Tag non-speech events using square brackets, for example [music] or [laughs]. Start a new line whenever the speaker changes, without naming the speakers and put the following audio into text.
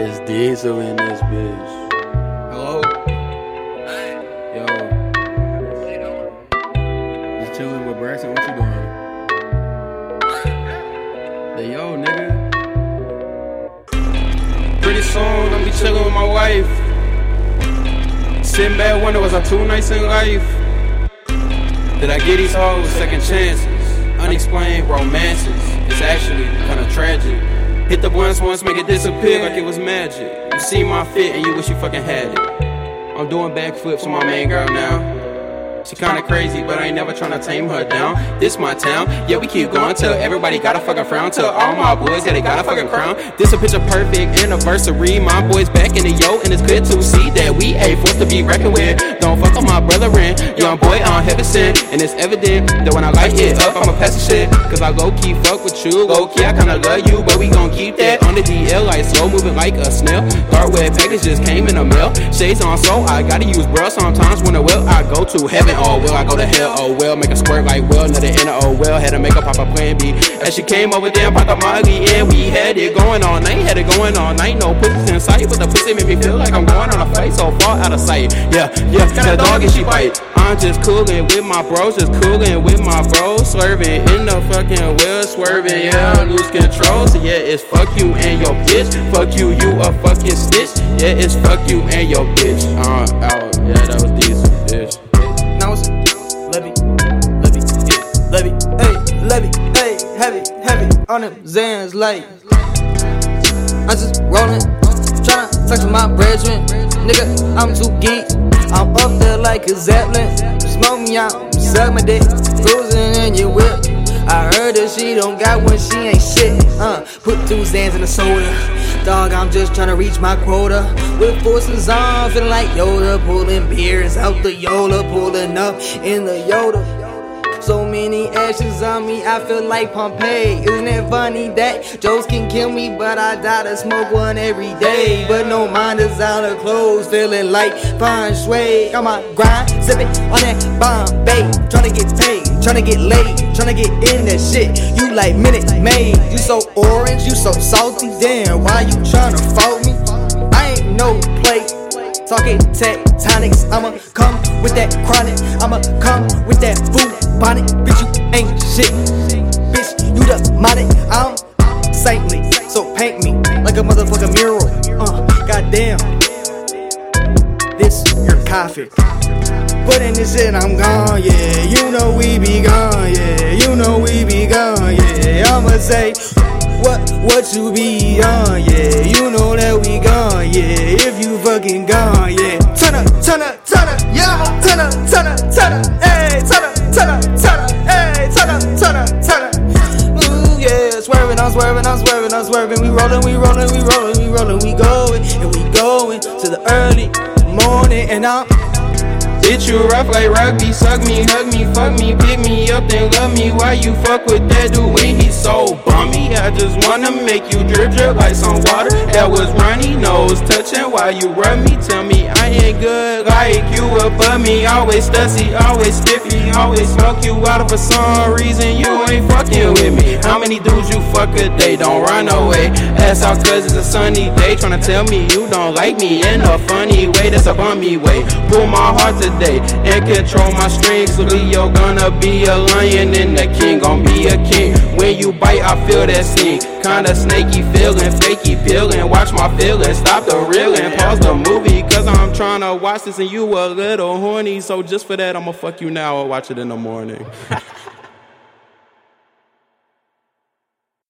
It's Diesel in this bitch.
Hello? Hey. Yo. What you doing? Just chilling with Braxton. What you doing? Hey, yo, nigga. Pretty soon, I'll be chilling with my wife. Sitting back, wonder, was I too nice in life? Did I get these hoes second chances? Unexplained romances. It's actually kinda tragic. Hit the once once, make it disappear like it was magic. You see my fit and you wish you fucking had it. I'm doing backflips with my main girl now. She kinda crazy, but I ain't never tryna tame her down. This my town, yeah, we keep going till everybody got a fucking frown. Till all my boys, yeah, they got a fucking crown. This a picture perfect anniversary. My boys back in the yo, and it's good to see that we a force to be reckoned with. Don't fuck on my brother in, young boy on heaven sent. And it's evident that when I light it up, I'ma pass the shit. I go keep fuck with you, low key, I kinda love you, but we gon' keep that on the DL, like slow moving like a snail. Hardware package just came in the mail. Shades on, so I gotta use bruh sometimes when I will, I go to heaven oh well, I go to hell, oh well, make a squirt like well, nothing in oh well, had to make a pop a plan B. As she came over there, popped my ugly, and we had it going all night, had it going all night, no pussies in sight, but the pussy made me feel like I'm going on a fight, so far out of sight. Yeah, yeah, that dog and she bite. I'm just coolin' with my bros, just coolin' with my bros, swerving in the fucking wheel, swerving, yeah, lose control. So yeah, it's fuck you and your bitch, fuck you, you a fucking stitch. Yeah, it's fuck you and your bitch. Uh, out, yeah, that was decent, bitch.
Now it's Levy, Levy, yeah, Levy, hey, Levy, hey, heavy, heavy on them Xans like. I'm just rolling, tryna flex with my brethren. Nigga, I'm too geek. I'm up there like a Zeppelin. Smoke me out, suck my dick, cruising in your whip. I heard that she don't got one, she ain't shit. Uh, put two Xans in the soda. Dog, I'm just tryna reach my quota. With forces on, feeling like Yoda, pulling beers out the Yola, pulling up in the Yoda. So many ashes on me, I feel like Pompeii. Isn't it funny that jokes can kill me, but I die to smoke one every day? But no mind is out of clothes, feeling like feng shui. On my grind, sipping on that Bombay, tryna get paid, tryna get laid, tryna get in that shit. You like Minute Maid, you so orange, you so salty. Damn, why you tryna fault me? I ain't no plate. Talking tectonics, I'ma come with that chronic. I'ma come with that food bonnet. Bitch, you ain't shit. Bitch, you demonic. I'm saintly, so paint me like a motherfucking mural. Uh, goddamn. This your coffee. Put in this shit, I'm gone, yeah. You know we be gone, yeah. You know we be gone, yeah. I'ma say what what you be on, yeah. You know that we gone, yeah. If you fucking gone, I'm swerving, I'm swerving, I'm swerving. We rolling, we rolling, we rolling, we rolling, we going, and we going to the early morning, and I'm.
Bitch, you rough like rugby, suck me, hug me, fuck me, pick me up, then love me. Why you fuck with that dude when he so bummy? I just wanna make you drip drip like some water that was runny nose touching while you rub me. Tell me I above me. Always stussy, always stiffy, always smoke you out of for some reason. You ain't fucking with me. How many dudes you fuck a day? Don't run away. Ask out cause it's a sunny day. Tryna tell me you don't like me in a funny way. That's a bummy way. Pull my heart today and control my strings. So Leo gonna be a lion and the king gon' be a king. When you bite, I feel that sting. Kinda snaky feeling, fakey peeling. Watch my feelings, stop the reeling. Pause the movie, cause I'm tryna watch this and you a little horny. So just for that, I'ma fuck you now or watch it in the morning. [laughs]